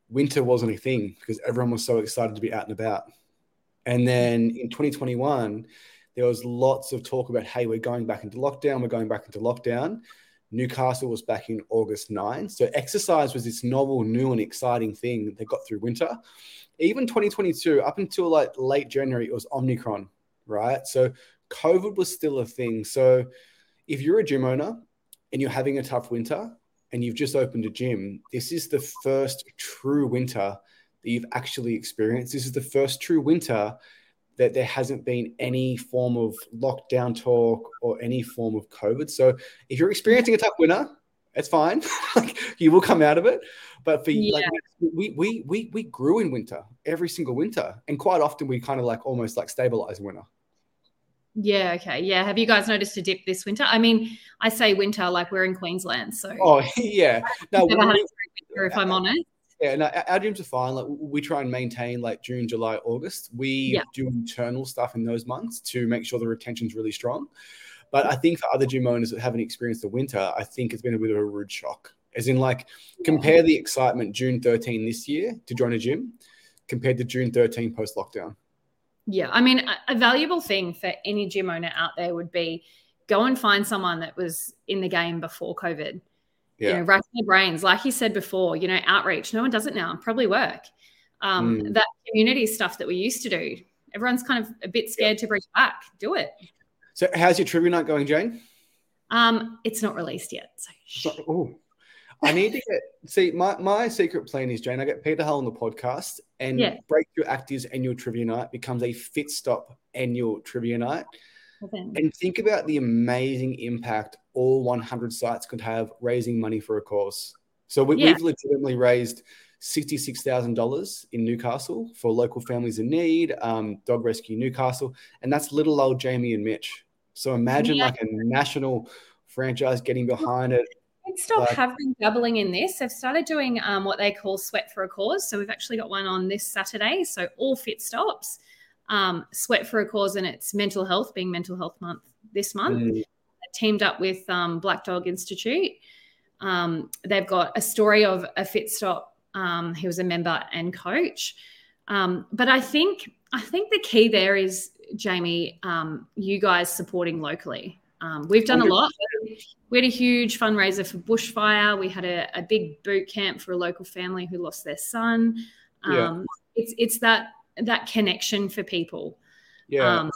winter wasn't a thing because everyone was so excited to be out and about. And then in 2021, there was lots of talk about, hey, we're going back into lockdown, we're going back into lockdown. Newcastle was back in August 9. So exercise was this novel, new, and exciting thing that got through winter. Even 2022, up until like late January, it was Omicron, right? So COVID was still a thing. So if you're a gym owner and you're having a tough winter and you've just opened a gym, this is the first true winter that you've actually experienced. This is the first true winter that there hasn't been any form of lockdown talk or any form of COVID. So if you're experiencing a tough winter, it's fine. like you will come out of it. But for Yeah. like we we we we grew in winter every single winter, and quite often we kind of like almost like stabilize winter. Yeah, okay. Yeah. Have you guys noticed a dip this winter? I mean, I say winter like we're in Queensland. So Oh yeah, no, never had a we- winter, if I'm honest. Yeah, no, our- our gyms are fine. Like we try and maintain like June, July, August. We Yeah. do internal stuff in those months to make sure the retention's really strong. But I think for other gym owners that haven't experienced the winter, I think it's been a bit of a rude shock. As in, like, compare the excitement June 13 this year to join a gym compared to June 13 post lockdown. Yeah. I mean, a, a valuable thing for any gym owner out there would be go and find someone that was in the game before COVID. You Yeah. know, rack their brains. Like you said before, you know, outreach. No one does it now. Probably work. Um, Mm. That community stuff that we used to do. Everyone's kind of a bit scared to bring back. Do it. So, how's your trivia night going, Jayne? Um, it's not released yet. So. So- ooh. I need to get see my, my secret plan is Jayne. I get Peter Hull on the podcast and Yeah. Breakthrough Active's annual trivia night becomes a Fitstop annual trivia night. And think about the amazing impact all 100 sites could have raising money for a cause. So we, Yeah. we've legitimately raised $66,000 in Newcastle for local families in need, um, Dog Rescue Newcastle, and that's little old Jamie and Mitch. So imagine Yeah. like a national franchise getting behind it. Stop Like- have been doubling in this. They've started doing um, what they call Sweat for a Cause. So we've actually got one on this Saturday. So all Fitstops, um, Sweat for a Cause, and it's mental health, being Mental Health Month this month. Mm, Teamed up with um, Black Dog Institute. Um, they've got a story of a Fitstop. Um, he was a member and coach. Um, but I think I think the key there is Jamie, um, you guys supporting locally. Um, we've done a lot. We had a huge fundraiser for bushfire. We had a, a big boot camp for a local family who lost their son. Yeah. Um, It's it's that that connection for people Yeah. um,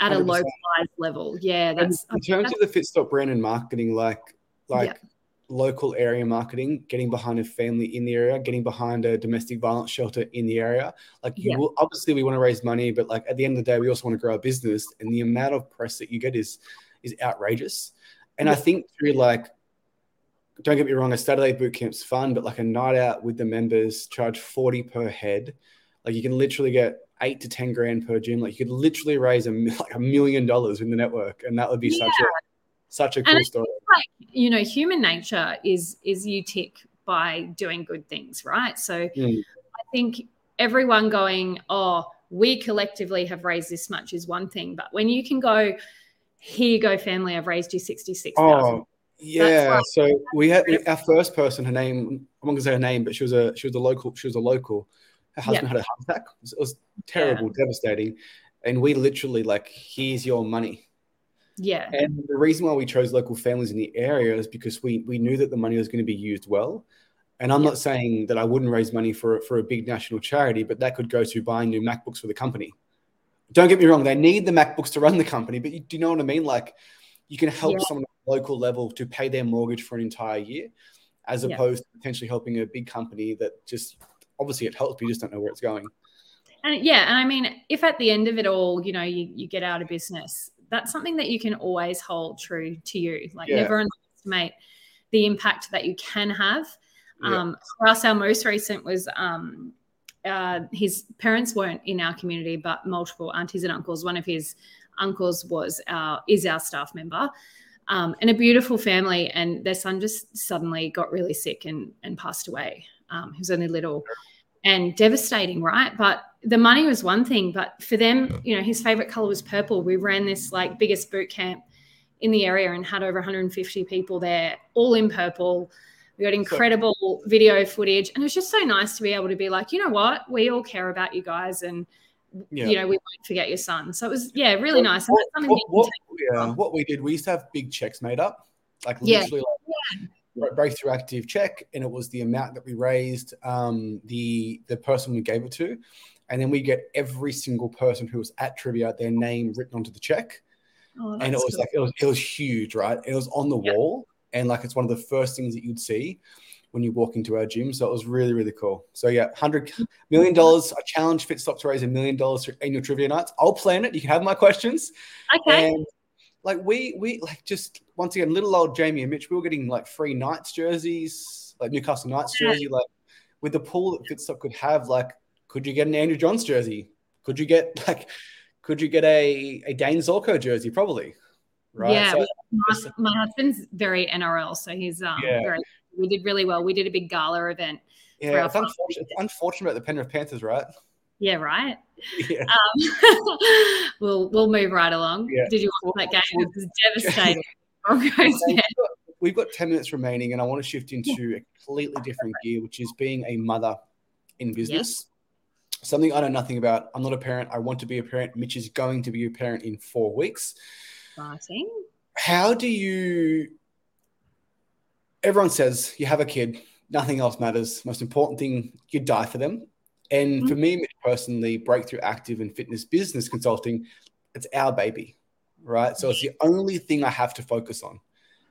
at a 100%. localized level. Yeah, And that's in terms of the Fitstop brand and marketing, like like Yeah. local area marketing, getting behind a family in the area, getting behind a domestic violence shelter in the area. Like you Yeah. will obviously we want to raise money, but like at the end of the day, we also want to grow a business. And the amount of press that you get is is outrageous. And I Yeah. think through like don't get me wrong, a Saturday boot camp's fun, but like a night out with the members, charge 40 per head. Like you can literally get eight to 10 grand per gym. Like you could literally raise a, like a million dollars in the network. And that would be such a, such a cool I story. you know, human nature is is you tick by doing good things, right? So Mm. I think everyone going, oh, we collectively have raised this much is one thing, but when you can go, here you go, family, I've raised you sixty six thousand. Oh, yeah. like- so we had our first person, her name, I'm not gonna say her name, but she was a she was a local, she was a local. Her husband had a heart attack. It was, it was terrible, devastating. And we literally like, here's your money. Yeah, And the reason why we chose local families in the area is because we we knew that the money was going to be used well. And I'm Yeah. not saying that I wouldn't raise money for for a big national charity, but that could go to buying new MacBooks for the company. Don't get me wrong; they need the MacBooks to run the company, but you, do you know what I mean? Like, you can help Yeah. someone at local level to pay their mortgage for an entire year, as Yeah. opposed to potentially helping a big company that just obviously it helps, but you just don't know where it's going. and yeah, and I mean, if at the end of it all, you know, you, you get out of business, that's something that you can always hold true to you. Like Yeah. never underestimate the impact that you can have. Yeah. Um, for us, our most recent was um, uh, his parents weren't in our community, but multiple aunties and uncles. One of his uncles was our is our staff member, um, and a beautiful family. And their son just suddenly got really sick and and passed away. Um, he was only little and devastating, right? But the money was one thing, but for them, you know, his favorite color was purple. We ran this like biggest boot camp in the area and had over 150 people there, all in purple. We got incredible video footage, and it was just so nice to be able to be like, you know what, we all care about you guys, and Yeah. you know, we won't forget your son. So it was, yeah, really What- nice. Something what, what, yeah, uh, what we did, we used to have big checks made up, like Yeah. literally like breakthrough active check, and it was the amount that we raised, um, the the person we gave it to, and then we get every single person who was at trivia their name written onto the check, Oh, and it was cool. like it was it was huge, right? It was on the Yeah. wall, and like it's one of the first things that you'd see when you walk into our gym. So it was really really cool. So yeah, hundred million dollars. I challenge Fit Fitstop to raise a million dollars for annual trivia nights. I'll plan it. You can have my questions. okay. And like we we like just once again, little old Jamie and Mitch, we were getting like free Knights jerseys, like Newcastle Knights jersey, like with the pool that Fitstop could have, like could you get an Andrew Johns jersey? Could you get like could you get a a Dane Zorko jersey? Probably. Right. Yeah, So- my, my husband's very NRL, so he's um Yeah. very. We did really well. We did a big gala event. yeah, it's unfortunate, it's unfortunate about the Penrith Panthers, right? Yeah, right. Yeah. Um, we'll we'll move right along. Yeah. Did you watch that game? It was devastating. Broncos Okay, we've got- 10 minutes remaining, and I want to shift into a completely different gear, which is being a mother in business. Something I know nothing about. I'm not a parent. I want to be a parent. Mitch is going to be a parent in four weeks. Exciting. How do you? Everyone says you have a kid, nothing else matters. Most important thing, you die for them. And for me, personally, Breakthrough Active and Fitness Business Consulting, it's our baby, right? So it's the only thing I have to focus on.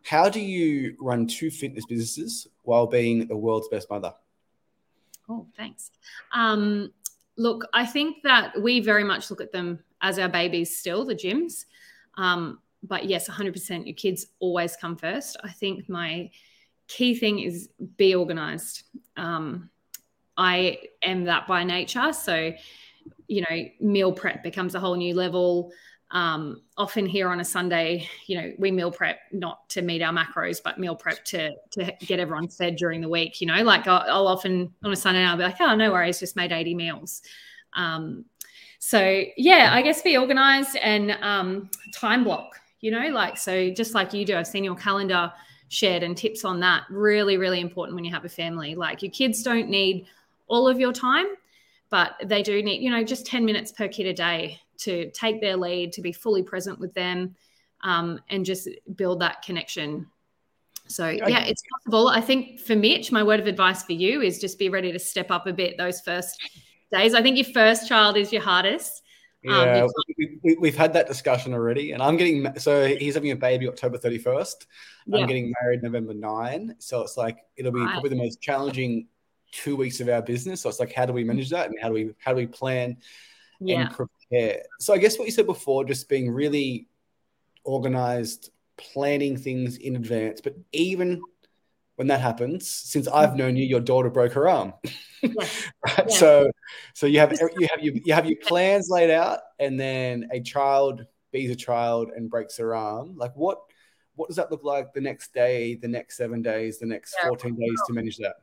How do you run two fitness businesses while being the world's best mother? Oh, thanks. Um, look, I think that we very much look at them as our babies still, the gyms. Um, but yes, 100%, your kids always come first. I think my key thing is be organized. Um, I am that by nature. So, you know, meal prep becomes a whole new level. Um, often here on a Sunday, you know, we meal prep not to meet our macros, but meal prep to to get everyone fed during the week. You know, like I'll, I'll often on a Sunday I'll be like, oh, no worries, just made eighty meals. Um, so yeah, I guess be organized and um, time block. You know, like so, just like you do. I've seen your calendar shared and tips on that. Really, really important when you have a family. Like your kids don't need all of your time, but they do need, you know, just 10 minutes per kid a day to take their lead, to be fully present with them, um, and just build that connection. So, yeah, it's possible. I think for Mitch, my word of advice for you is just be ready to step up a bit those first days. I think your first child is your hardest. Um, Yeah, you we, we've had that discussion already, and I'm getting so he's having a baby October 31st. Yeah. I'm getting married November 9, so it's like it'll be Right. probably the most challenging two weeks of our business. So it's like, how do we manage that, and how do we how do we plan Yeah. and prepare? So I guess what you said before, just being really organized, planning things in advance, but even when that happens, since I've known you, your daughter broke her arm. Yeah. right? Yeah. So, so you have you have you, you have your plans laid out, and then a child bees a child and breaks her arm. Like what what does that look like the next day, the next seven days, the next Yeah. fourteen days to manage that?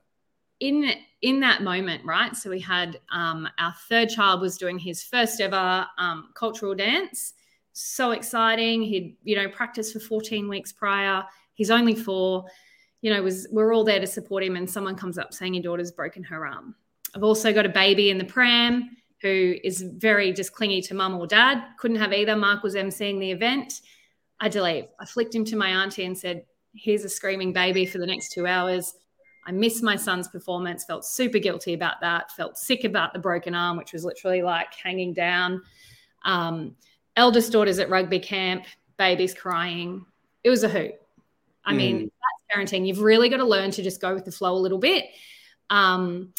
In in that moment right? So we had um, our third child was doing his first ever um, cultural dance. So exciting. He'd you know practiced for 14 weeks prior. He's only four. You know was we're all there to support him and someone comes up saying your daughter's broken her arm. I've also got a baby in the pram who is very just clingy to mum or dad. Couldn't have either. Mark was emceeing the event. I delete i flicked him to my auntie and said here's a screaming baby for the next two hours I missed my son's performance, felt super guilty about that, felt sick about the broken arm, which was literally like hanging down. Um, eldest daughter's at rugby camp, baby's crying. It was a hoot. I mean, Mm. that's parenting. You've really got to learn to just go with the flow a little bit. Um,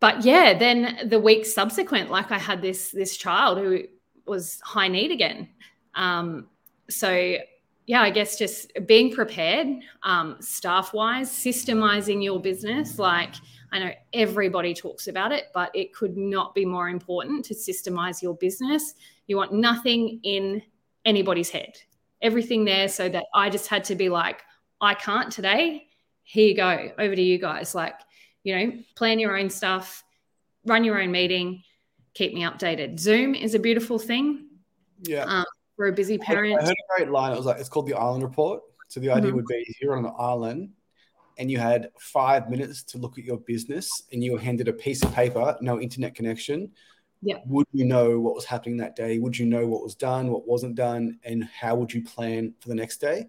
but yeah, then the week subsequent, like I had this this child who was high need again. Um, so yeah, I guess just being prepared, um, staff wise, systemizing your business. Like I know everybody talks about it, but it could not be more important to systemize your business. You want nothing in anybody's head, everything there, so that I just had to be like, I can't today. Here you go, over to you guys. Like, you know, plan your own stuff, run your own meeting, keep me updated. Zoom is a beautiful thing. Yeah. Um, for a busy parent. I heard a great line. It was like it's called the Island Report. So the idea mm-hmm. would be you're on an island and you had five minutes to look at your business and you were handed a piece of paper, no internet connection. Yeah. Would you know what was happening that day? Would you know what was done, what wasn't done, and how would you plan for the next day?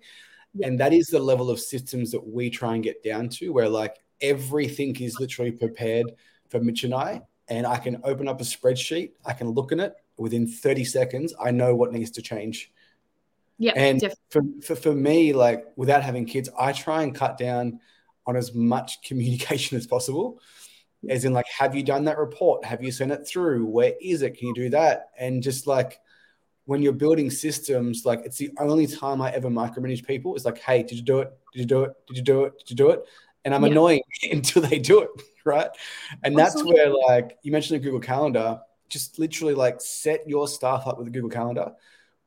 Yeah. And that is the level of systems that we try and get down to, where like everything is literally prepared for Mitch and I. And I can open up a spreadsheet, I can look in it, within 30 seconds, I know what needs to change. Yeah. And for, for, for me, like without having kids, I try and cut down on as much communication as possible. As in, like, have you done that report? Have you sent it through? Where is it? Can you do that? And just like when you're building systems, like it's the only time I ever micromanage people. It's like, hey, did you do it? Did you do it? Did you do it? Did you do it? And I'm yeah. annoying until they do it, right? And that's where, like, you mentioned the Google Calendar just literally like set your staff up with a Google Calendar,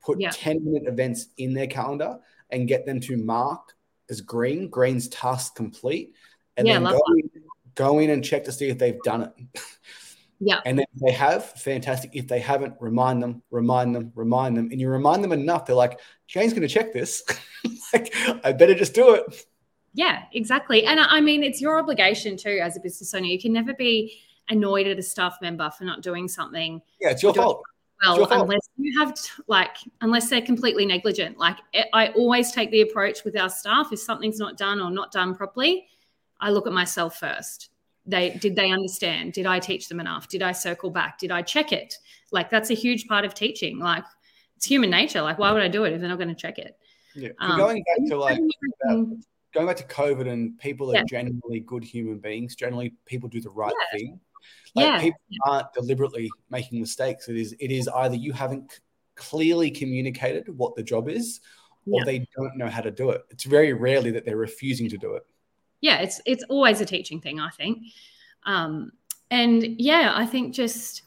put yeah. 10 minute events in their calendar and get them to mark as green, green's task complete, and yeah, then go in, go in and check to see if they've done it. Yeah. And then if they have, fantastic. If they haven't, remind them, remind them, remind them. And you remind them enough, they're like, Jayne's going to check this. like, I better just do it. Yeah, exactly. And I mean, it's your obligation too as a business owner. You can never be annoyed at a staff member for not doing something. Yeah, it's your fault. Well, your fault. unless you have like, unless they're completely negligent. Like, I always take the approach with our staff: if something's not done or not done properly, I look at myself first. They did they understand? Did I teach them enough? Did I circle back? Did I check it? Like, that's a huge part of teaching. Like, it's human nature. Like, why would I do it if they're not going to check it? Yeah, um, going back to like going back to COVID and people are yeah. generally good human beings. Generally, people do the right yeah. thing. Like yeah. people aren't deliberately making mistakes. It is it is either you haven't clearly communicated what the job is, or yeah. they don't know how to do it. It's very rarely that they're refusing to do it. Yeah, it's it's always a teaching thing, I think. Um, and yeah, I think just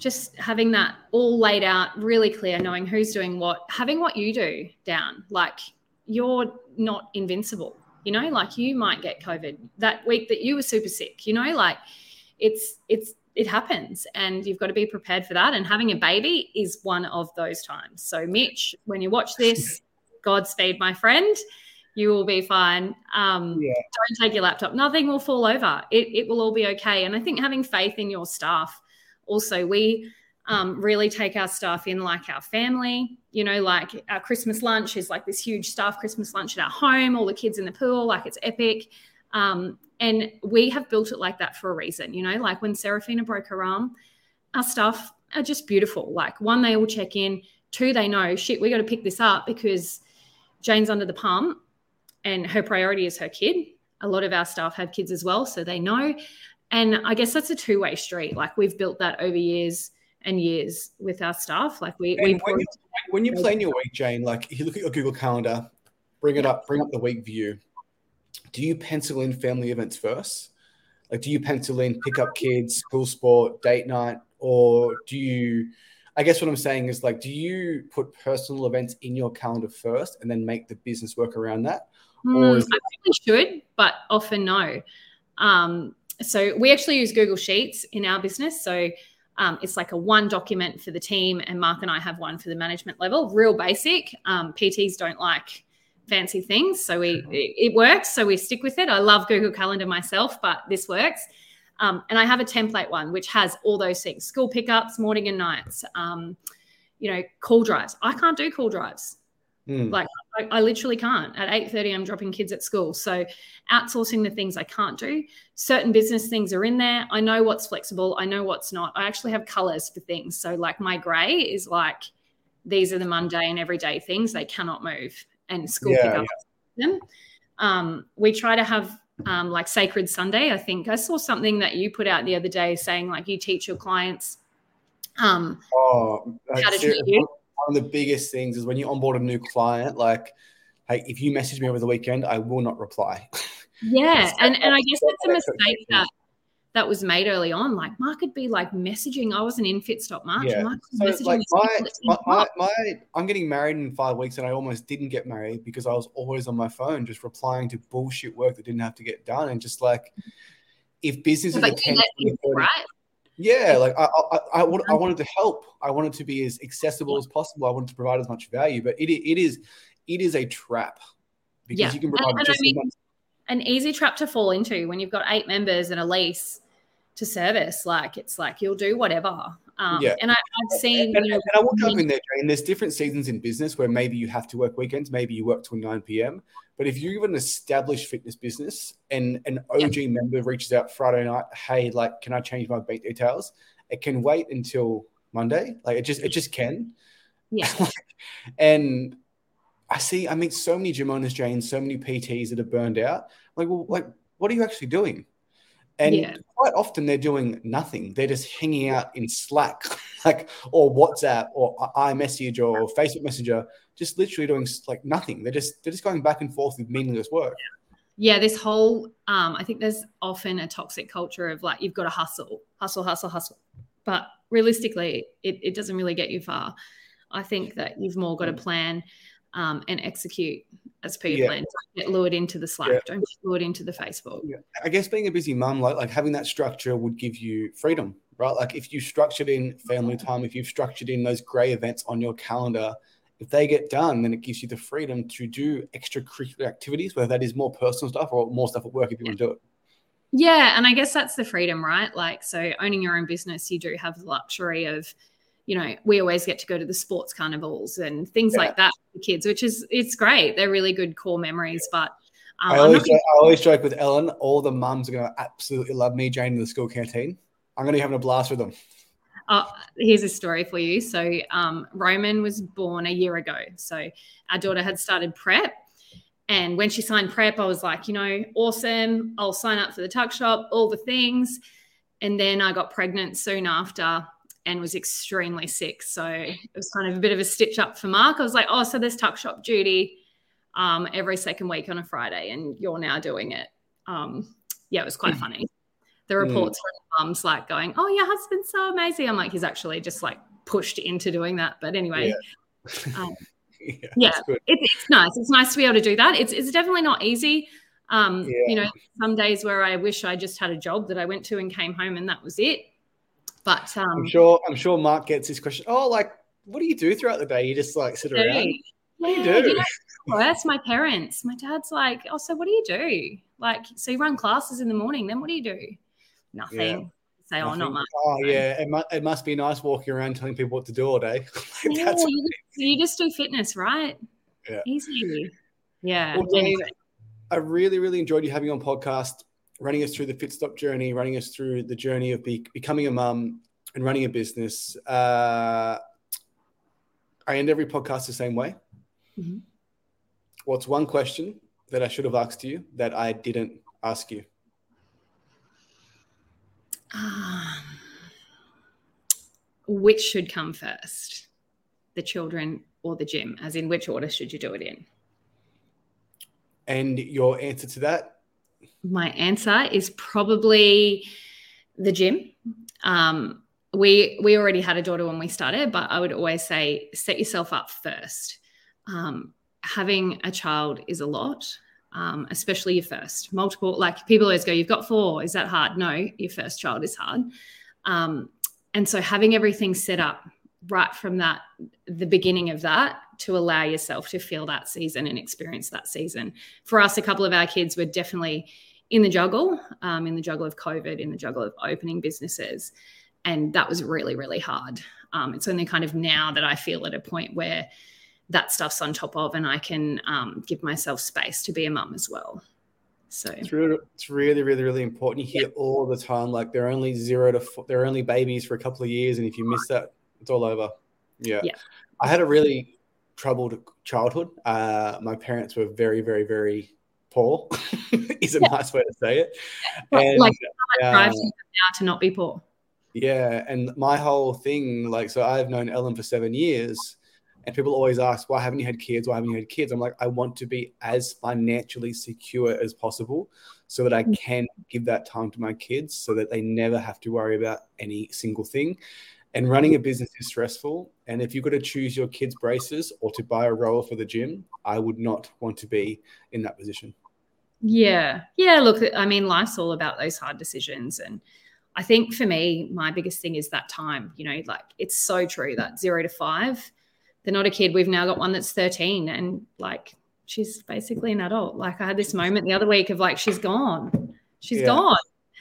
just having that all laid out really clear, knowing who's doing what, having what you do down, like you're not invincible. You know, like you might get COVID that week that you were super sick. You know, like it's it's it happens and you've got to be prepared for that and having a baby is one of those times. So mitch when you watch this godspeed my friend. You will be fine. Um, yeah. don't take your laptop. Nothing will fall over. It, it will all be okay. And i think having faith in your staff also we um, really take our staff in like our family you know like our christmas lunch is like this huge staff christmas lunch at our home all the kids in the pool like it's epic um, and we have built it like that for a reason, you know, like when Serafina broke her arm, our stuff are just beautiful. Like one, they all check in. Two, they know, shit, we got to pick this up because Jayne's under the pump and her priority is her kid. A lot of our staff have kids as well, so they know. And I guess that's a two way street. Like we've built that over years and years with our staff. Like we, we when, you, when you plan your week, Jayne, like if you look at your Google Calendar, bring it up, bring up the week view do you pencil in family events first? Like, do you pencil in pick up kids, school sport, date night, or do you? I guess what I'm saying is like, do you put personal events in your calendar first and then make the business work around that? Mm, I probably should, but often no. Um, so we actually use Google Sheets in our business. So um, it's like a one document for the team, and Mark and I have one for the management level. Real basic. Um, PTs don't like fancy things. So we it, it, works. So we stick with it. I love Google Calendar myself, but this works. Um, and I have a template one which has all those things: school pickups, morning and nights. Um, you know, call drives. I can't do call drives. Mm. Like I, I, literally can't. At eight thirty, I'm dropping kids at school. So outsourcing the things I can't do. Certain business things are in there. I know what's flexible. I know what's not. I actually have colors for things. So like my gray is like these are the mundane everyday things they cannot move and school yeah, pickup yeah. them. Um, we try to have um, like Sacred Sunday. I think I saw something that you put out the other day saying like you teach your clients um, oh, how to treat you. one of the biggest things is when you onboard a new client, like, hey, if you message me over the weekend, I will not reply. Yeah, and and I guess that's a mistake that that was made early on. Like Mark would be like messaging. I wasn't in Fit Stop March. Yeah. Mark was So messaging like my, my, my, my I'm getting married in five weeks and I almost didn't get married because I was always on my phone just replying to bullshit work that didn't have to get done and just like if businesses But are you 10, let 20, people, 30 right? yeah like I, I, I, I wanted to help I wanted to be as accessible as possible I wanted to provide as much value but it, it is it is a trap because Yeah. you can provide and I just as mean- much An easy trap to fall into when you've got eight members and a lease to service. Like it's like you'll do whatever. Um, Yeah. And I, I've seen, and, you know, and I will jump in there, Jayne. There's different seasons in business where maybe you have to work weekends, maybe you work till 9 p.m. But if you're an established fitness business and an OG member reaches out Friday night, hey, like, can I change my bank details? It can wait until Monday. Like it just it just can. yeah, And I see, I meet so many gym owners, Jayne, so many PTs that are burned out. Like, well, like, what are you actually doing? And Yeah. quite often they're doing nothing. They're just hanging out in Slack, like, or WhatsApp, or iMessage, or Facebook Messenger, just literally doing like nothing. They're just they're just going back and forth with meaningless work. yeah. This whole, um, I think there's often a toxic culture of like you've got to hustle, hustle, hustle, hustle. But realistically, it, it doesn't really get you far. I think that you've more got to plan um, and execute as per your Yeah. plan. Don't get lured into the Slack. Yeah. Don't get lured into the Facebook. I guess being a busy mum, like like having that structure would give you freedom, right? Like if you structured in family time, if you've structured in those grey events on your calendar, if they get done, then it gives you the freedom to do extracurricular activities, whether that is more personal stuff or more stuff at work if you want to do it. Yeah, and I guess that's the freedom, right? Like, so owning your own business, you do have the luxury of, you know, we always get to go to the sports carnivals and things Yeah. like that for the kids, which is it's great. They're really good core memories. But um, I always joke, I always joke with Ellen, all the mums are going to absolutely love me, Jayne, in the school canteen. I'm going to be having a blast with them. Uh, here's a story for you. So, um, Roman was born a year ago. So, our daughter had started prep. And when she signed prep, I was like, you know, awesome. I'll sign up for the tuck shop, all the things. And then I got pregnant soon after and was extremely sick. So, it was kind of a bit of a stitch up for Mark. I was like, oh, so there's tuck shop duty um, every second week on a Friday, and you're now doing it. Um, yeah, it was quite funny. The Mm. reports from mums like going, "Oh, your husband's so amazing." I'm like, he's actually just like pushed into doing that. But anyway, um, yeah, Yeah. it, it's nice. It's nice to be able to do that. It's it's definitely not easy. Um, Yeah. You know, some days where I wish I just had a job that I went to and came home and that was it. But um, I'm sure. I'm sure Mark gets this question. Oh, like, what do you do throughout the day? You just like sit around. Hey, What do you do? you know, that's my parents. My dad's like, oh, so what do you do? Like, so you run classes in the morning, then what do you do? Nothing. Say, oh, not much. Oh, yeah. It, mu- it must be nice walking around telling people what to do all day. Like, Yeah, you, just, you just do fitness, right? Yeah. Easy. Yeah. Well, Jayne, I really, really enjoyed you having on podcast, running us through the Fitstop journey, running us through the journey of be- becoming a mum and running a business. Uh, I end every podcast the same way. Mhm. What's one question that I should have asked you that I didn't ask you? Um, which should come first? The children or the gym? As in, which order should you do it in? And your answer to that? My answer is probably the gym. Um, we we already had a daughter when we started, but I would always say set yourself up first. Um, having a child is a lot, um, especially your first. Multiple, like people always go, "You've got four. Is that hard?" No, your first child is hard. Um, and so having everything set up right from that the beginning of that to allow yourself to feel that season and experience that season for us a couple of our kids were definitely in the juggle um, in the juggle of covid in the juggle of opening businesses and that was really really hard um, it's only kind of now that i feel at a point where that stuff's on top of and i can um, give myself space to be a mum as well so It's really, it's really, really, really important. You hear all the time like they're only zero to four, they're only babies for a couple of years, and if you miss that, it's all over. Yeah. Yeah. I had a really troubled childhood. Uh, my parents were very, very, very poor. is a Yeah. nice way to say it. And like how much you now to not be poor yeah, and my whole thing, like, so I've known Ellen for seven years. And people always ask, why haven't you had kids? Why haven't you had kids? I'm like, I want to be as financially secure as possible so that I Mm. can give that time to my kids so that they never have to worry about any single thing. And running a business is stressful. And if you've got to choose your kids' braces or to buy a rower for the gym, I would not want to be in that position. Yeah. Yeah. Look, I mean, life's all about those hard decisions. And I think for me, my biggest thing is that time. You know, like it's so true that zero to five, they're not a kid. We've now got one that's 13 and like she's basically an adult. Like I had this moment the other week of like, she's gone. She's Yeah. gone.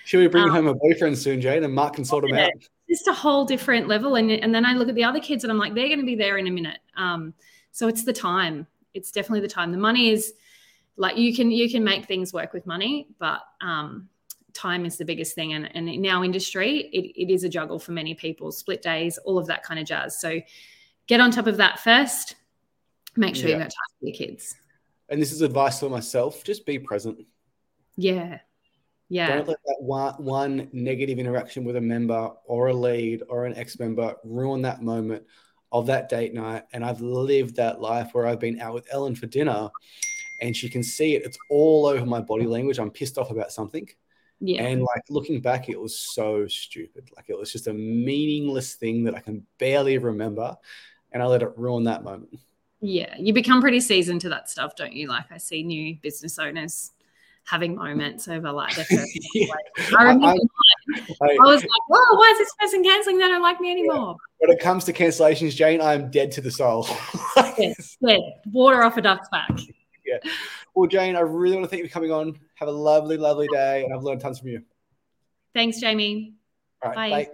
Should we bring Um, home a boyfriend soon, Jayne? And Mark can sort him out. Just a whole different level. And, and then I look at the other kids and I'm like, they're going to be there in a minute. Um, so it's the time. It's definitely the time. The money is like you can you can make things work with money, but um, time is the biggest thing. And, and in our industry, it, it is a juggle for many people, split days, all of that kind of jazz. So get on top of that first. Make sure Yeah. you've got time for your kids. And this is advice for myself just be present. Yeah. Yeah. Don't let that one, one negative interaction with a member or a lead or an ex member ruin that moment of that date night. And I've lived that life where I've been out with Ellen for dinner and she can see it. It's all over my body language. I'm pissed off about something. Yeah. And like looking back, it was so stupid. Like it was just a meaningless thing that I can barely remember. And I let it ruin that moment. Yeah, you become pretty seasoned to that stuff, don't you? Like I see new business owners having moments over like their first. Yeah. I remember I- I, I- was like, "Whoa, why is this person canceling? They don't like me anymore." when it comes to cancellations, Jayne, I'm dead to the soul. Yes, yeah, water off a duck's back. Well, Jayne, I really want to thank you for coming on. Have a lovely, lovely day, and I've learned tons from you. Thanks, Jamie. All right, Bye. bye.